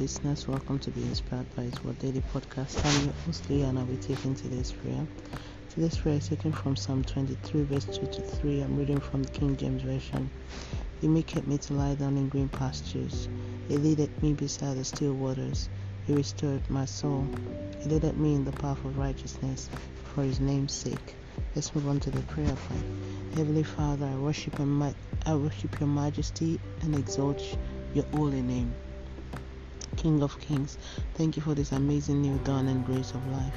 listeners. Welcome to Be Inspired by His Word Daily Podcast. I'm your host, Leah, and I'll be taking today's prayer. Today's prayer is taken from Psalm 23, verse 2 to 3. I'm reading from the King James Version. He maketh me to lie down in green pastures. He leadeth me beside the still waters. He restored my soul. He leadeth me in the path of righteousness for His name's sake. Let's move on to the prayer point. Heavenly Father, I worship and I worship Your Majesty and exalt Your holy name. King of Kings, thank you for this amazing new dawn and grace of life.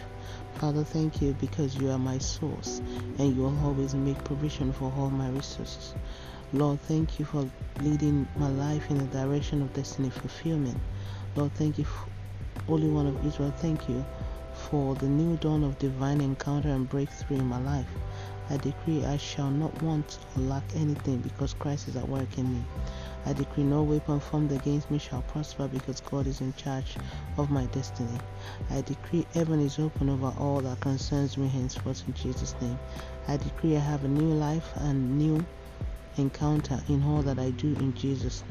Father, thank you because you are my source and you will always make provision for all my resources. Lord, thank you for leading my life in the direction of destiny fulfillment. Lord, thank you, Holy One of Israel, thank you for the new dawn of divine encounter and breakthrough in my life. I decree I shall not want or lack anything because Christ is at work in me. I decree no weapon formed against me shall prosper because God is in charge of my destiny. I decree heaven is open over all that concerns me henceforth in Jesus' name. I decree I have a new life and new encounter in all that I do in Jesus'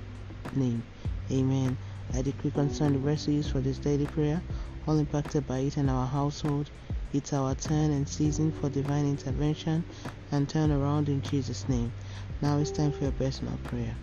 name. Amen. I decree concerning the recipes for this daily prayer, all impacted by it in our household. It's our turn and season for divine intervention and turn around in Jesus' name. Now it's time for your personal prayer.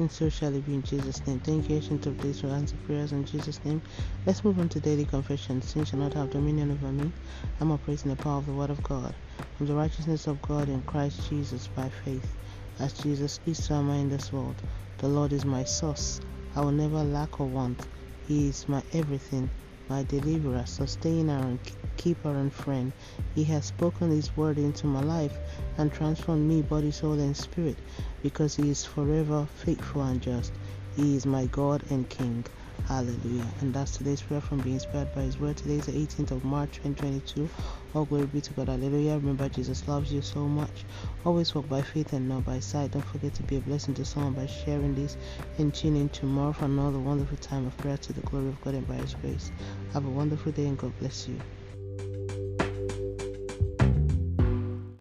And so shall it be in Jesus' name. Thank you, ancient of days, for answer prayers in Jesus' name. Let's move on to daily confession. Sin shall not have dominion over me. I'm operating the power of the Word of God. From the righteousness of God in Christ Jesus by faith. As Jesus is, so am I in this world. The Lord is my source. I will never lack or want. He is my everything my deliverer, sustainer, and keeper and friend. He has spoken His word into my life and transformed me, body, soul, and spirit, because He is forever faithful and just. He is my God and King. Hallelujah. And that's today's prayer from being inspired by His Word. Today is the 18th of March 2022. All glory be to God. Hallelujah. Remember, Jesus loves you so much. Always walk by faith and not by sight. Don't forget to be a blessing to someone by sharing this and tune in tomorrow for another wonderful time of prayer to the glory of God and by His grace. Have a wonderful day and God bless you.